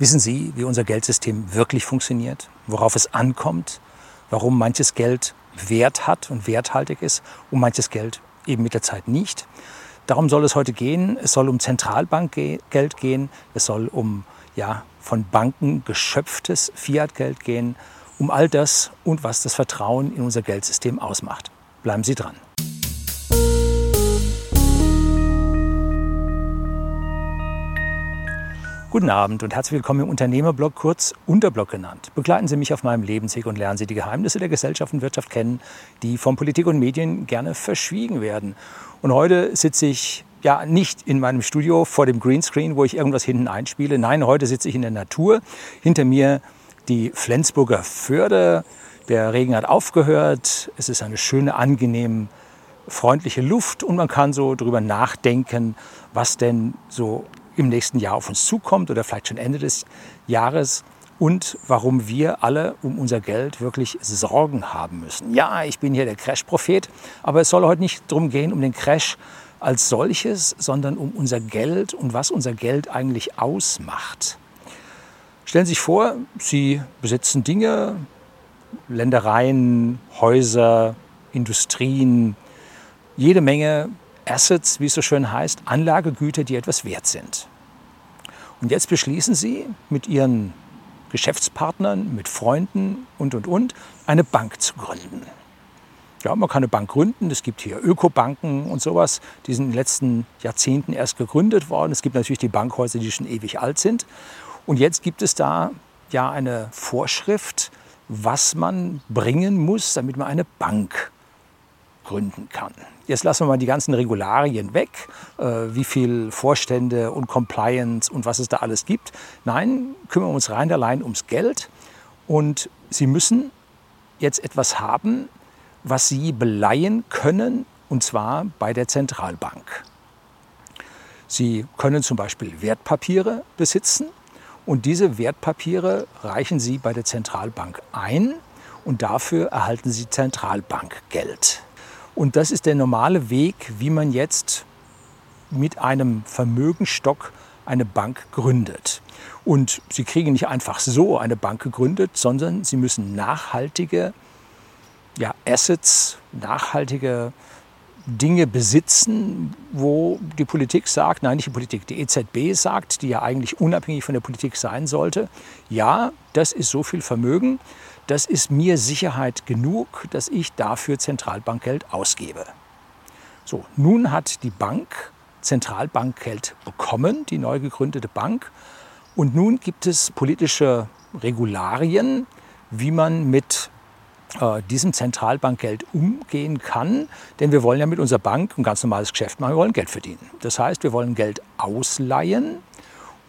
Wissen Sie, wie unser Geldsystem wirklich funktioniert, worauf es ankommt, warum manches Geld Wert hat und werthaltig ist und manches Geld eben mit der Zeit nicht? Darum soll es heute gehen. Es soll um Zentralbankgeld gehen. Es soll um ja, von Banken geschöpftes Fiatgeld gehen. Um all das und was das Vertrauen in unser Geldsystem ausmacht. Bleiben Sie dran. Guten Abend und herzlich willkommen im Unternehmerblog, kurz Unterblog genannt. Begleiten Sie mich auf meinem Lebensweg und lernen Sie die Geheimnisse der Gesellschaft und Wirtschaft kennen, die von Politik und Medien gerne verschwiegen werden. Und heute sitze ich ja nicht in meinem Studio vor dem Greenscreen, wo ich irgendwas hinten einspiele. Nein, heute sitze ich in der Natur. Hinter mir die Flensburger Förde. Der Regen hat aufgehört. Es ist eine schöne, angenehm freundliche Luft und man kann so darüber nachdenken, was denn so im nächsten Jahr auf uns zukommt oder vielleicht schon Ende des Jahres und warum wir alle um unser Geld wirklich Sorgen haben müssen. Ja, ich bin hier der Crash-Prophet, aber es soll heute nicht darum gehen, um den Crash als solches, sondern um unser Geld und was unser Geld eigentlich ausmacht. Stellen Sie sich vor, Sie besitzen Dinge, Ländereien, Häuser, Industrien, jede Menge Assets, wie es so schön heißt, Anlagegüter, die etwas wert sind. Und jetzt beschließen Sie mit Ihren Geschäftspartnern, mit Freunden und, und, und, eine Bank zu gründen. Ja, man kann eine Bank gründen. Es gibt hier Ökobanken und sowas. Die sind in den letzten Jahrzehnten erst gegründet worden. Es gibt natürlich die Bankhäuser, die schon ewig alt sind. Und jetzt gibt es da ja eine Vorschrift, was man bringen muss, damit man eine Bank gründen kann. Jetzt lassen wir mal die ganzen Regularien weg, äh, wie viel Vorstände und Compliance und was es da alles gibt. Nein, kümmern wir uns rein allein ums Geld. Und Sie müssen jetzt etwas haben, was Sie beleihen können, und zwar bei der Zentralbank. Sie können zum Beispiel Wertpapiere besitzen und diese Wertpapiere reichen Sie bei der Zentralbank ein und dafür erhalten Sie Zentralbankgeld. Und das ist der normale Weg, wie man jetzt mit einem Vermögenstock eine Bank gründet. Und Sie kriegen nicht einfach so eine Bank gegründet, sondern Sie müssen nachhaltige ja, Assets, nachhaltige Dinge besitzen, wo die Politik sagt, nein, nicht die Politik, die EZB sagt, die ja eigentlich unabhängig von der Politik sein sollte, ja, das ist so viel Vermögen, das ist mir Sicherheit genug, dass ich dafür Zentralbankgeld ausgebe. So, nun hat die Bank Zentralbankgeld bekommen, die neu gegründete Bank. Und nun gibt es politische Regularien, wie man mit äh, diesem Zentralbankgeld umgehen kann. Denn wir wollen ja mit unserer Bank ein ganz normales Geschäft machen, wir wollen Geld verdienen. Das heißt, wir wollen Geld ausleihen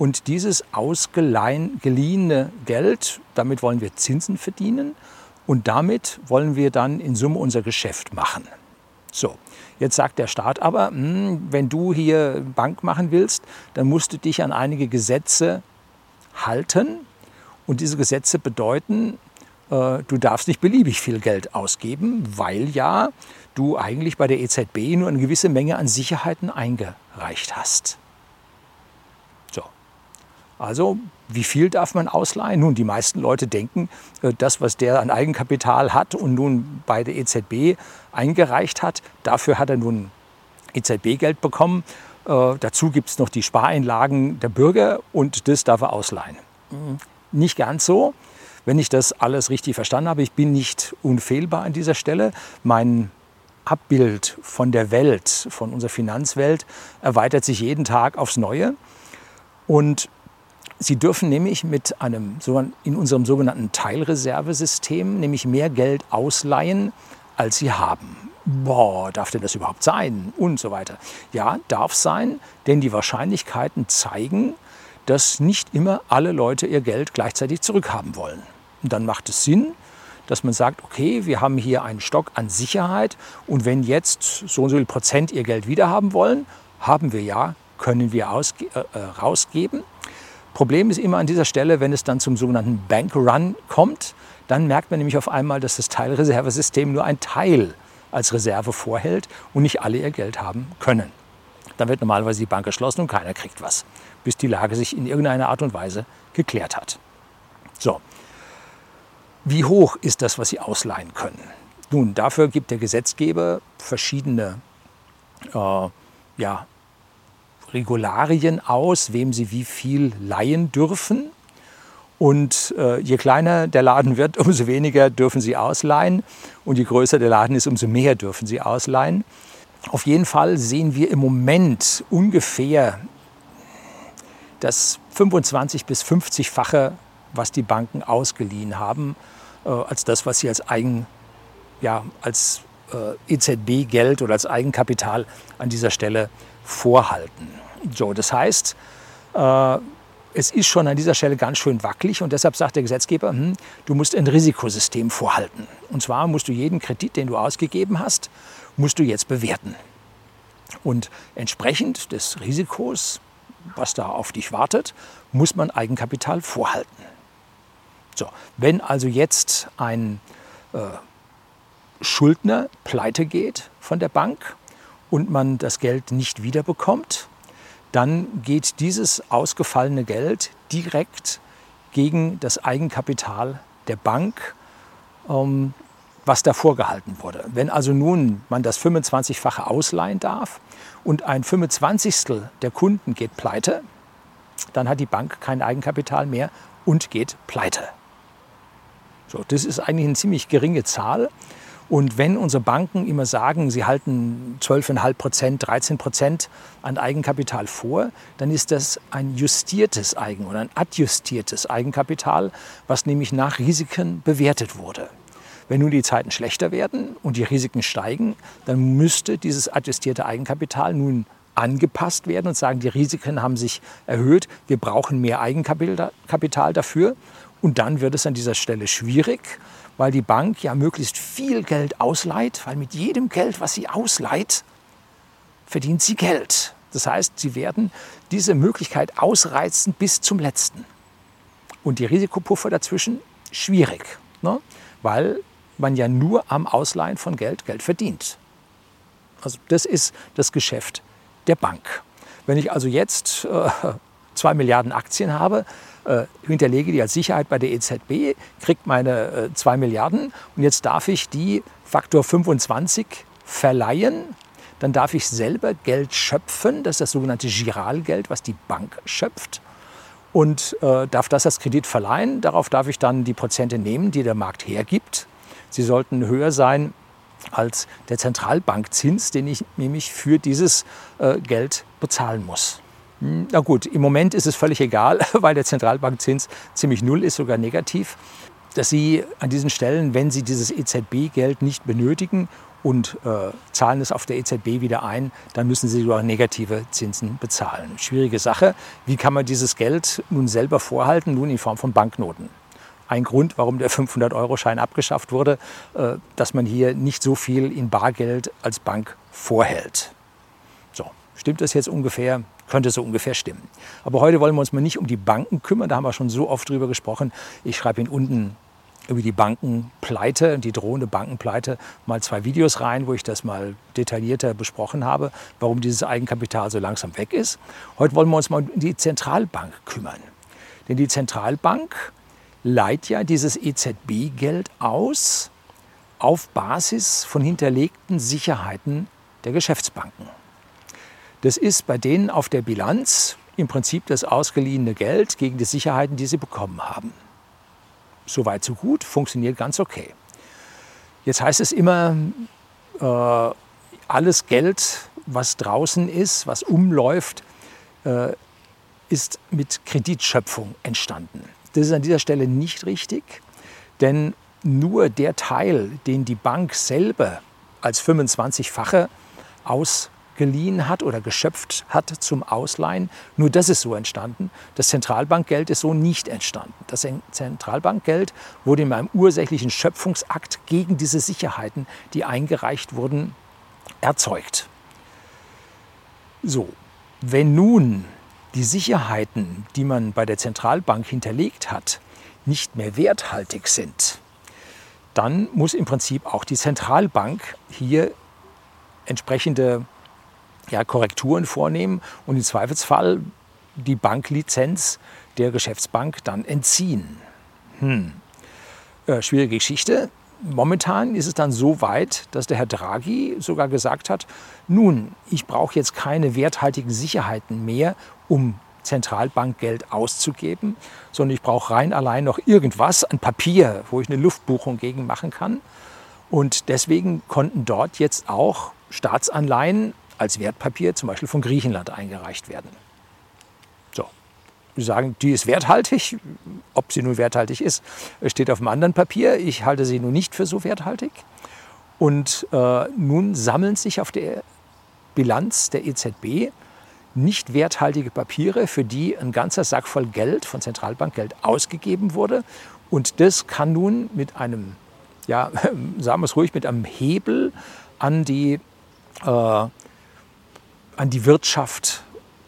und dieses ausgeliehene Geld, damit wollen wir Zinsen verdienen und damit wollen wir dann in Summe unser Geschäft machen. So, jetzt sagt der Staat aber, hm, wenn du hier Bank machen willst, dann musst du dich an einige Gesetze halten. Und diese Gesetze bedeuten, äh, du darfst nicht beliebig viel Geld ausgeben, weil ja du eigentlich bei der EZB nur eine gewisse Menge an Sicherheiten eingereicht hast. Also wie viel darf man ausleihen? Nun, die meisten Leute denken, äh, das, was der an Eigenkapital hat und nun bei der EZB eingereicht hat, dafür hat er nun EZB-Geld bekommen. Äh, dazu gibt es noch die Spareinlagen der Bürger und das darf er ausleihen. Mhm. Nicht ganz so. Wenn ich das alles richtig verstanden habe, ich bin nicht unfehlbar an dieser Stelle. Mein Abbild von der Welt, von unserer Finanzwelt, erweitert sich jeden Tag aufs Neue. Und Sie dürfen nämlich mit einem, in unserem sogenannten Teilreservesystem, nämlich mehr Geld ausleihen, als Sie haben. Boah, darf denn das überhaupt sein? Und so weiter. Ja, darf sein, denn die Wahrscheinlichkeiten zeigen, dass nicht immer alle Leute ihr Geld gleichzeitig zurückhaben wollen. Und dann macht es Sinn, dass man sagt, okay, wir haben hier einen Stock an Sicherheit und wenn jetzt so und so viel Prozent ihr Geld wiederhaben wollen, haben wir ja, können wir äh, äh rausgeben. Problem ist immer an dieser Stelle, wenn es dann zum sogenannten Bankrun kommt, dann merkt man nämlich auf einmal, dass das Teilreservesystem nur ein Teil als Reserve vorhält und nicht alle ihr Geld haben können. dann wird normalerweise die Bank geschlossen und keiner kriegt was, bis die Lage sich in irgendeiner Art und Weise geklärt hat. So, wie hoch ist das, was Sie ausleihen können? Nun, dafür gibt der Gesetzgeber verschiedene äh, ja, Regularien aus, wem Sie wie viel leihen dürfen. Und äh, je kleiner der Laden wird, umso weniger dürfen Sie ausleihen. Und je größer der Laden ist, umso mehr dürfen Sie ausleihen. Auf jeden Fall sehen wir im Moment ungefähr das 25 bis 50-fache, was die Banken ausgeliehen haben, äh, als das, was sie als Eigen, ja, als äh, EZB-Geld oder als Eigenkapital an dieser Stelle vorhalten. So, das heißt, äh, es ist schon an dieser Stelle ganz schön wackelig und deshalb sagt der Gesetzgeber, hm, du musst ein Risikosystem vorhalten. Und zwar musst du jeden Kredit, den du ausgegeben hast, musst du jetzt bewerten. Und entsprechend des Risikos, was da auf dich wartet, muss man Eigenkapital vorhalten. So, wenn also jetzt ein äh, Schuldner pleite geht von der Bank und man das Geld nicht wiederbekommt, dann geht dieses ausgefallene Geld direkt gegen das Eigenkapital der Bank, ähm, was da vorgehalten wurde. Wenn also nun man das 25-fache ausleihen darf und ein 25. der Kunden geht pleite, dann hat die Bank kein Eigenkapital mehr und geht pleite. So, das ist eigentlich eine ziemlich geringe Zahl. Und wenn unsere Banken immer sagen, sie halten 12,5 Prozent, 13 Prozent an Eigenkapital vor, dann ist das ein justiertes Eigen oder ein adjustiertes Eigenkapital, was nämlich nach Risiken bewertet wurde. Wenn nun die Zeiten schlechter werden und die Risiken steigen, dann müsste dieses adjustierte Eigenkapital nun angepasst werden und sagen, die Risiken haben sich erhöht, wir brauchen mehr Eigenkapital dafür. Und dann wird es an dieser Stelle schwierig, weil die Bank ja möglichst viel Geld ausleiht, weil mit jedem Geld, was sie ausleiht, verdient sie Geld. Das heißt, sie werden diese Möglichkeit ausreizen bis zum letzten. Und die Risikopuffer dazwischen schwierig, ne? weil man ja nur am Ausleihen von Geld Geld verdient. Also das ist das Geschäft der Bank. Wenn ich also jetzt äh, zwei Milliarden Aktien habe, äh, hinterlege die als Sicherheit bei der EZB, kriege meine äh, 2 Milliarden und jetzt darf ich die Faktor 25 verleihen. Dann darf ich selber Geld schöpfen, das ist das sogenannte Giralgeld, was die Bank schöpft und äh, darf das als Kredit verleihen. Darauf darf ich dann die Prozente nehmen, die der Markt hergibt. Sie sollten höher sein als der Zentralbankzins, den ich nämlich für dieses äh, Geld bezahlen muss. Na gut, im Moment ist es völlig egal, weil der Zentralbankzins ziemlich null ist, sogar negativ, dass Sie an diesen Stellen, wenn Sie dieses EZB-Geld nicht benötigen und äh, zahlen es auf der EZB wieder ein, dann müssen Sie sogar negative Zinsen bezahlen. Schwierige Sache. Wie kann man dieses Geld nun selber vorhalten? Nun in Form von Banknoten. Ein Grund, warum der 500-Euro-Schein abgeschafft wurde, äh, dass man hier nicht so viel in Bargeld als Bank vorhält. So, stimmt das jetzt ungefähr? Könnte so ungefähr stimmen. Aber heute wollen wir uns mal nicht um die Banken kümmern, da haben wir schon so oft drüber gesprochen. Ich schreibe Ihnen unten über die Bankenpleite, die drohende Bankenpleite, mal zwei Videos rein, wo ich das mal detaillierter besprochen habe, warum dieses Eigenkapital so langsam weg ist. Heute wollen wir uns mal um die Zentralbank kümmern. Denn die Zentralbank leiht ja dieses EZB-Geld aus auf Basis von hinterlegten Sicherheiten der Geschäftsbanken. Das ist bei denen auf der Bilanz im Prinzip das ausgeliehene Geld gegen die Sicherheiten, die sie bekommen haben. Soweit, so gut, funktioniert ganz okay. Jetzt heißt es immer, äh, alles Geld, was draußen ist, was umläuft, äh, ist mit Kreditschöpfung entstanden. Das ist an dieser Stelle nicht richtig, denn nur der Teil, den die Bank selber als 25-fache aus geliehen hat oder geschöpft hat zum Ausleihen. Nur das ist so entstanden. Das Zentralbankgeld ist so nicht entstanden. Das Zentralbankgeld wurde in einem ursächlichen Schöpfungsakt gegen diese Sicherheiten, die eingereicht wurden, erzeugt. So, wenn nun die Sicherheiten, die man bei der Zentralbank hinterlegt hat, nicht mehr werthaltig sind, dann muss im Prinzip auch die Zentralbank hier entsprechende ja, Korrekturen vornehmen und im Zweifelsfall die Banklizenz der Geschäftsbank dann entziehen. Hm. Äh, schwierige Geschichte. Momentan ist es dann so weit, dass der Herr Draghi sogar gesagt hat, nun, ich brauche jetzt keine werthaltigen Sicherheiten mehr, um Zentralbankgeld auszugeben, sondern ich brauche rein allein noch irgendwas, ein Papier, wo ich eine Luftbuchung gegen machen kann. Und deswegen konnten dort jetzt auch Staatsanleihen als Wertpapier zum Beispiel von Griechenland eingereicht werden. So, Sie sagen, die ist werthaltig. Ob sie nun werthaltig ist, steht auf einem anderen Papier. Ich halte sie nun nicht für so werthaltig. Und äh, nun sammeln sich auf der Bilanz der EZB nicht werthaltige Papiere, für die ein ganzer Sack voll Geld von Zentralbankgeld ausgegeben wurde. Und das kann nun mit einem, ja, sagen wir es ruhig, mit einem Hebel an die, äh, an die Wirtschaft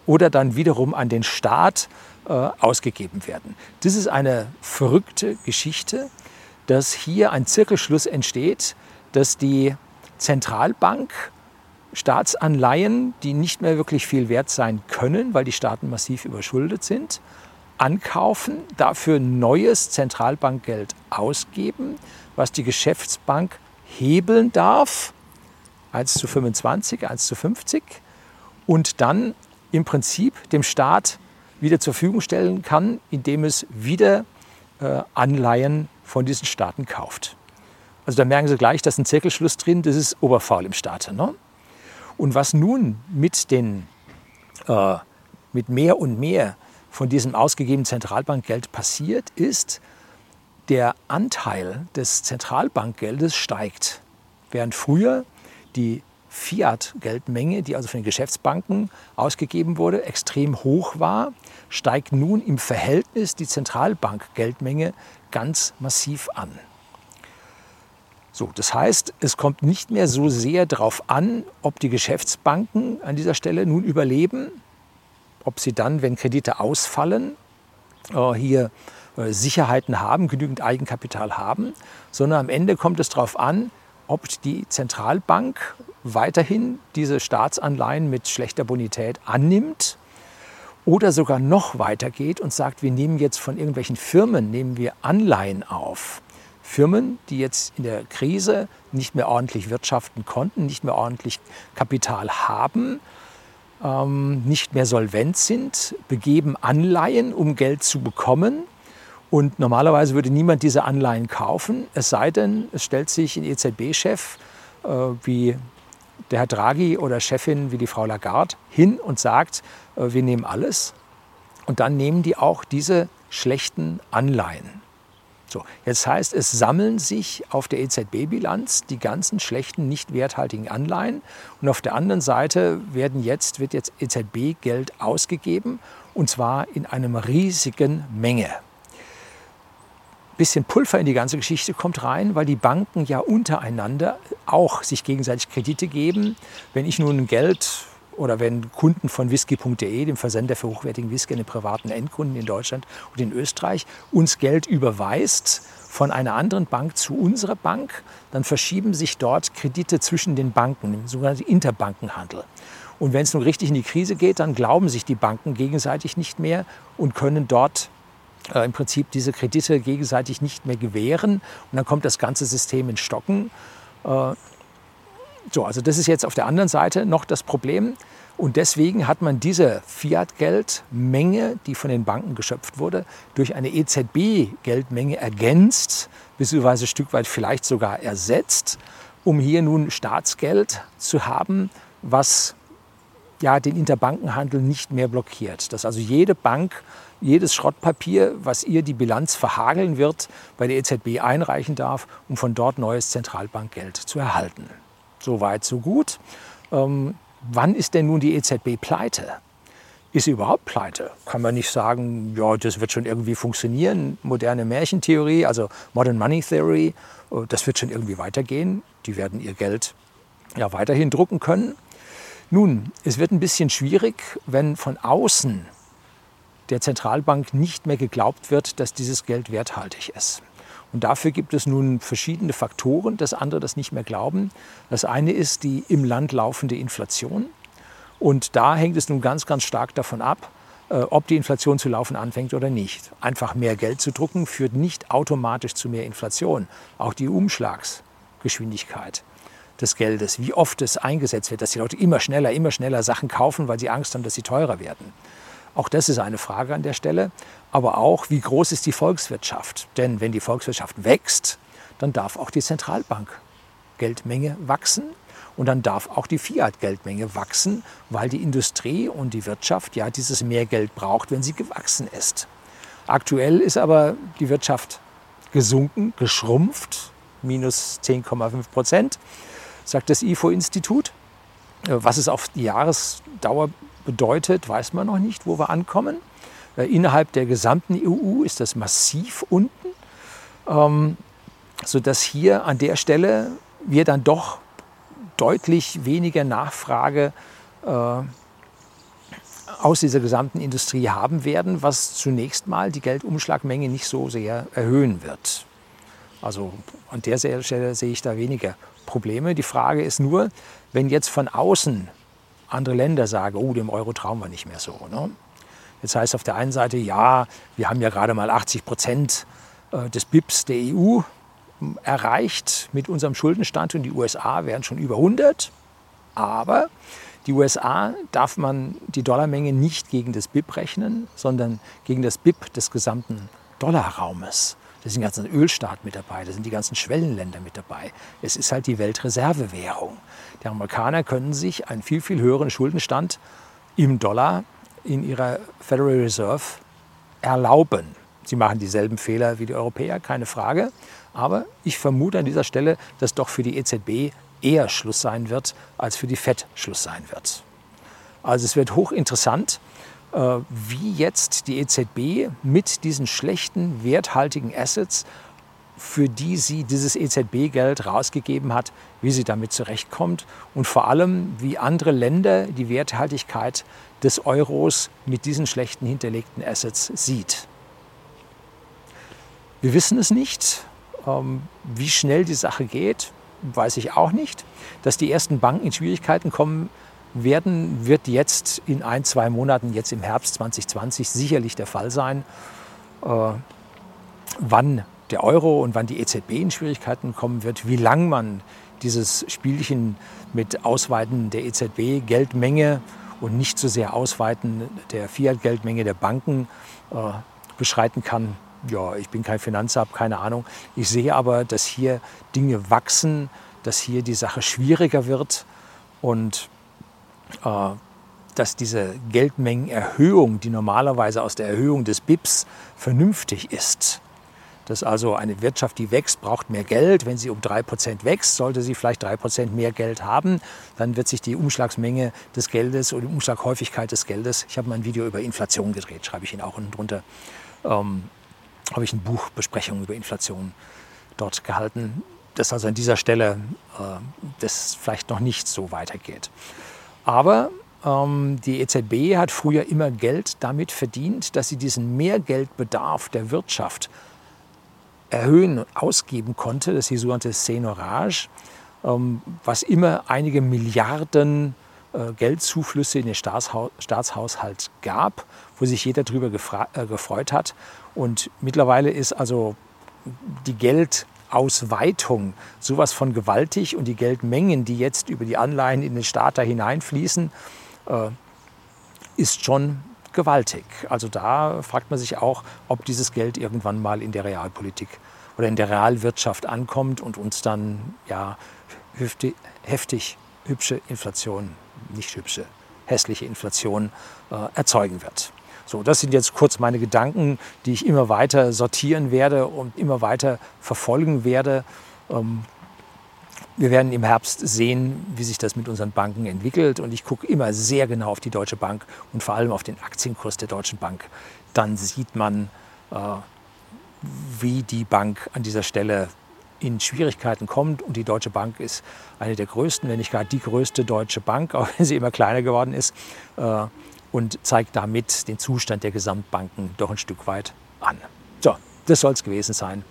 oder dann wiederum an den Staat äh, ausgegeben werden. Das ist eine verrückte Geschichte, dass hier ein Zirkelschluss entsteht, dass die Zentralbank Staatsanleihen, die nicht mehr wirklich viel wert sein können, weil die Staaten massiv überschuldet sind, ankaufen, dafür neues Zentralbankgeld ausgeben, was die Geschäftsbank hebeln darf, 1 zu 25, 1 zu 50, und dann im Prinzip dem Staat wieder zur Verfügung stellen kann, indem es wieder äh, Anleihen von diesen Staaten kauft. Also da merken Sie gleich, da ist ein Zirkelschluss drin, das ist oberfaul im Staat. Ne? Und was nun mit, den, äh, mit mehr und mehr von diesem ausgegebenen Zentralbankgeld passiert, ist, der Anteil des Zentralbankgeldes steigt. Während früher die Fiat-Geldmenge, die also von den Geschäftsbanken ausgegeben wurde, extrem hoch war, steigt nun im Verhältnis die Zentralbankgeldmenge ganz massiv an. So, das heißt, es kommt nicht mehr so sehr darauf an, ob die Geschäftsbanken an dieser Stelle nun überleben, ob sie dann, wenn Kredite ausfallen, äh, hier äh, Sicherheiten haben, genügend Eigenkapital haben, sondern am Ende kommt es darauf an, ob die Zentralbank weiterhin diese Staatsanleihen mit schlechter Bonität annimmt oder sogar noch weitergeht und sagt, wir nehmen jetzt von irgendwelchen Firmen, nehmen wir Anleihen auf Firmen, die jetzt in der Krise nicht mehr ordentlich wirtschaften konnten, nicht mehr ordentlich Kapital haben, ähm, nicht mehr solvent sind, begeben Anleihen, um Geld zu bekommen. Und normalerweise würde niemand diese Anleihen kaufen, es sei denn, es stellt sich ein EZB-Chef äh, wie der Herr Draghi oder Chefin wie die Frau Lagarde hin und sagt, äh, wir nehmen alles. Und dann nehmen die auch diese schlechten Anleihen. So, jetzt heißt es, sammeln sich auf der EZB-Bilanz die ganzen schlechten, nicht werthaltigen Anleihen. Und auf der anderen Seite werden jetzt, wird jetzt EZB-Geld ausgegeben, und zwar in einer riesigen Menge. Bisschen Pulver in die ganze Geschichte kommt rein, weil die Banken ja untereinander auch sich gegenseitig Kredite geben. Wenn ich nun Geld oder wenn Kunden von whisky.de, dem Versender für hochwertigen Whisky an den privaten Endkunden in Deutschland und in Österreich, uns Geld überweist von einer anderen Bank zu unserer Bank, dann verschieben sich dort Kredite zwischen den Banken, im sogenannten Interbankenhandel. Und wenn es nun richtig in die Krise geht, dann glauben sich die Banken gegenseitig nicht mehr und können dort äh, im Prinzip diese Kredite gegenseitig nicht mehr gewähren. Und dann kommt das ganze System in Stocken. Äh, so, also das ist jetzt auf der anderen Seite noch das Problem. Und deswegen hat man diese Fiat-Geldmenge, die von den Banken geschöpft wurde, durch eine EZB-Geldmenge ergänzt, beziehungsweise ein Stück weit vielleicht sogar ersetzt, um hier nun Staatsgeld zu haben, was ja, den Interbankenhandel nicht mehr blockiert. Dass also jede Bank jedes Schrottpapier, was ihr die Bilanz verhageln wird, bei der EZB einreichen darf, um von dort neues Zentralbankgeld zu erhalten. So weit, so gut. Ähm, wann ist denn nun die EZB pleite? Ist sie überhaupt pleite? Kann man nicht sagen, ja, das wird schon irgendwie funktionieren. Moderne Märchentheorie, also Modern Money Theory, äh, das wird schon irgendwie weitergehen. Die werden ihr Geld ja weiterhin drucken können. Nun, es wird ein bisschen schwierig, wenn von außen der Zentralbank nicht mehr geglaubt wird, dass dieses Geld werthaltig ist. Und dafür gibt es nun verschiedene Faktoren, dass andere das nicht mehr glauben. Das eine ist die im Land laufende Inflation. Und da hängt es nun ganz, ganz stark davon ab, äh, ob die Inflation zu laufen anfängt oder nicht. Einfach mehr Geld zu drucken führt nicht automatisch zu mehr Inflation. Auch die Umschlagsgeschwindigkeit des Geldes, wie oft es eingesetzt wird, dass die Leute immer schneller, immer schneller Sachen kaufen, weil sie Angst haben, dass sie teurer werden. Auch das ist eine Frage an der Stelle. Aber auch, wie groß ist die Volkswirtschaft? Denn wenn die Volkswirtschaft wächst, dann darf auch die Zentralbank Geldmenge wachsen und dann darf auch die Fiat-Geldmenge wachsen, weil die Industrie und die Wirtschaft ja dieses Mehrgeld braucht, wenn sie gewachsen ist. Aktuell ist aber die Wirtschaft gesunken, geschrumpft, minus 10,5 Prozent sagt das IFO-Institut. Äh, was es auf die Jahresdauer bedeutet, weiß man noch nicht, wo wir ankommen. Äh, innerhalb der gesamten EU ist das massiv unten, ähm, sodass hier an der Stelle wir dann doch deutlich weniger Nachfrage äh, aus dieser gesamten Industrie haben werden, was zunächst mal die Geldumschlagmenge nicht so sehr erhöhen wird. Also an der Stelle sehe ich da weniger Probleme. Die Frage ist nur, wenn jetzt von außen andere Länder sagen, oh, dem Euro trauen wir nicht mehr so. Ne? Jetzt heißt auf der einen Seite, ja, wir haben ja gerade mal 80 Prozent äh, des BIPs der EU erreicht mit unserem Schuldenstand und die USA wären schon über 100. Aber die USA darf man die Dollarmenge nicht gegen das BIP rechnen, sondern gegen das BIP des gesamten Dollarraumes. Da sind die ganzen Ölstaaten mit dabei, da sind die ganzen Schwellenländer mit dabei. Es ist halt die Weltreservewährung. Die Amerikaner können sich einen viel, viel höheren Schuldenstand im Dollar in ihrer Federal Reserve erlauben. Sie machen dieselben Fehler wie die Europäer, keine Frage. Aber ich vermute an dieser Stelle, dass doch für die EZB eher Schluss sein wird, als für die FED Schluss sein wird. Also es wird hochinteressant, wie jetzt die EZB mit diesen schlechten, werthaltigen Assets, für die sie dieses EZB-Geld rausgegeben hat, wie sie damit zurechtkommt und vor allem, wie andere Länder die Werthaltigkeit des Euros mit diesen schlechten hinterlegten Assets sieht. Wir wissen es nicht. Ähm, wie schnell die Sache geht, weiß ich auch nicht. Dass die ersten Banken in Schwierigkeiten kommen, werden, wird jetzt in ein, zwei Monaten, jetzt im Herbst 2020, sicherlich der Fall sein. Äh, wann der Euro und wann die EZB in Schwierigkeiten kommen wird, wie lang man dieses Spielchen mit Ausweiten der EZB Geldmenge und nicht so sehr Ausweiten der Fiat-Geldmenge der Banken äh, beschreiten kann. Ja, ich bin kein Finanzhab, keine Ahnung. Ich sehe aber, dass hier Dinge wachsen, dass hier die Sache schwieriger wird und dass diese Geldmengenerhöhung, die normalerweise aus der Erhöhung des BIPs vernünftig ist, dass also eine Wirtschaft, die wächst, braucht mehr Geld. Wenn sie um 3% wächst, sollte sie vielleicht 3% mehr Geld haben. Dann wird sich die Umschlagsmenge des Geldes oder die Umschlaghäufigkeit des Geldes, ich habe mal ein Video über Inflation gedreht, schreibe ich Ihnen auch unten drunter, ähm, habe ich eine Buchbesprechung über Inflation dort gehalten, dass also an dieser Stelle äh, das vielleicht noch nicht so weitergeht. Aber ähm, die EZB hat früher immer Geld damit verdient, dass sie diesen Mehrgeldbedarf der Wirtschaft erhöhen und ausgeben konnte. Das die sogenannte Senorage, ähm, was immer einige Milliarden äh, Geldzuflüsse in den Staatsha Staatshaushalt gab, wo sich jeder darüber äh, gefreut hat. Und mittlerweile ist also die Geld Ausweitung sowas von gewaltig und die Geldmengen, die jetzt über die Anleihen in den Staat da hineinfließen, äh, ist schon gewaltig. Also da fragt man sich auch, ob dieses Geld irgendwann mal in der Realpolitik oder in der Realwirtschaft ankommt und uns dann ja heftig hübsche Inflation, nicht hübsche, hässliche Inflation äh, erzeugen wird. So, das sind jetzt kurz meine Gedanken, die ich immer weiter sortieren werde und immer weiter verfolgen werde. Ähm, wir werden im Herbst sehen, wie sich das mit unseren Banken entwickelt. Und ich gucke immer sehr genau auf die Deutsche Bank und vor allem auf den Aktienkurs der Deutschen Bank. Dann sieht man, äh, wie die Bank an dieser Stelle in Schwierigkeiten kommt. Und die Deutsche Bank ist eine der größten, wenn nicht gar die größte deutsche Bank, auch wenn sie immer kleiner geworden ist. Und zeigt damit den Zustand der Gesamtbanken doch ein Stück weit an. So, das soll es gewesen sein.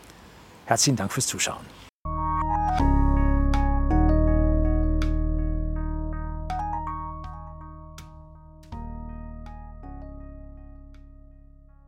Herzlichen Dank fürs Zuschauen.